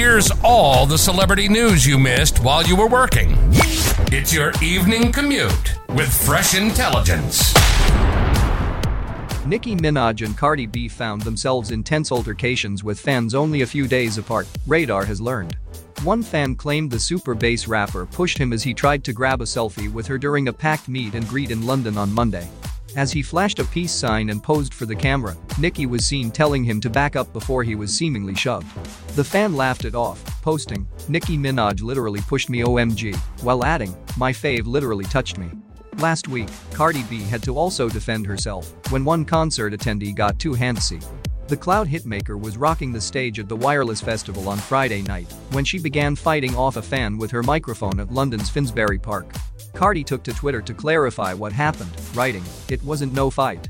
Here's all the celebrity news you missed while you were working. It's your evening commute with fresh intelligence. Nicki Minaj and Cardi B found themselves in tense altercations with fans only a few days apart, Radar has learned. One fan claimed the super bass rapper pushed him as he tried to grab a selfie with her during a packed meet and greet in London on Monday. As he flashed a peace sign and posed for the camera, Nicki was seen telling him to back up before he was seemingly shoved. The fan laughed it off, posting, Nicki Minaj literally pushed me OMG, while adding, my fave literally touched me. Last week, Cardi B had to also defend herself when one concert attendee got too handsy. The cloud hitmaker was rocking the stage at the Wireless Festival on Friday night when she began fighting off a fan with her microphone at London's Finsbury Park. Cardi took to Twitter to clarify what happened, writing, It wasn't no fight.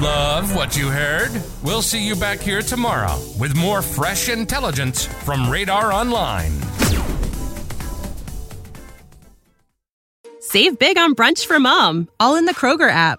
Love what you heard? We'll see you back here tomorrow with more fresh intelligence from Radar Online. Save big on brunch for mom, all in the Kroger app.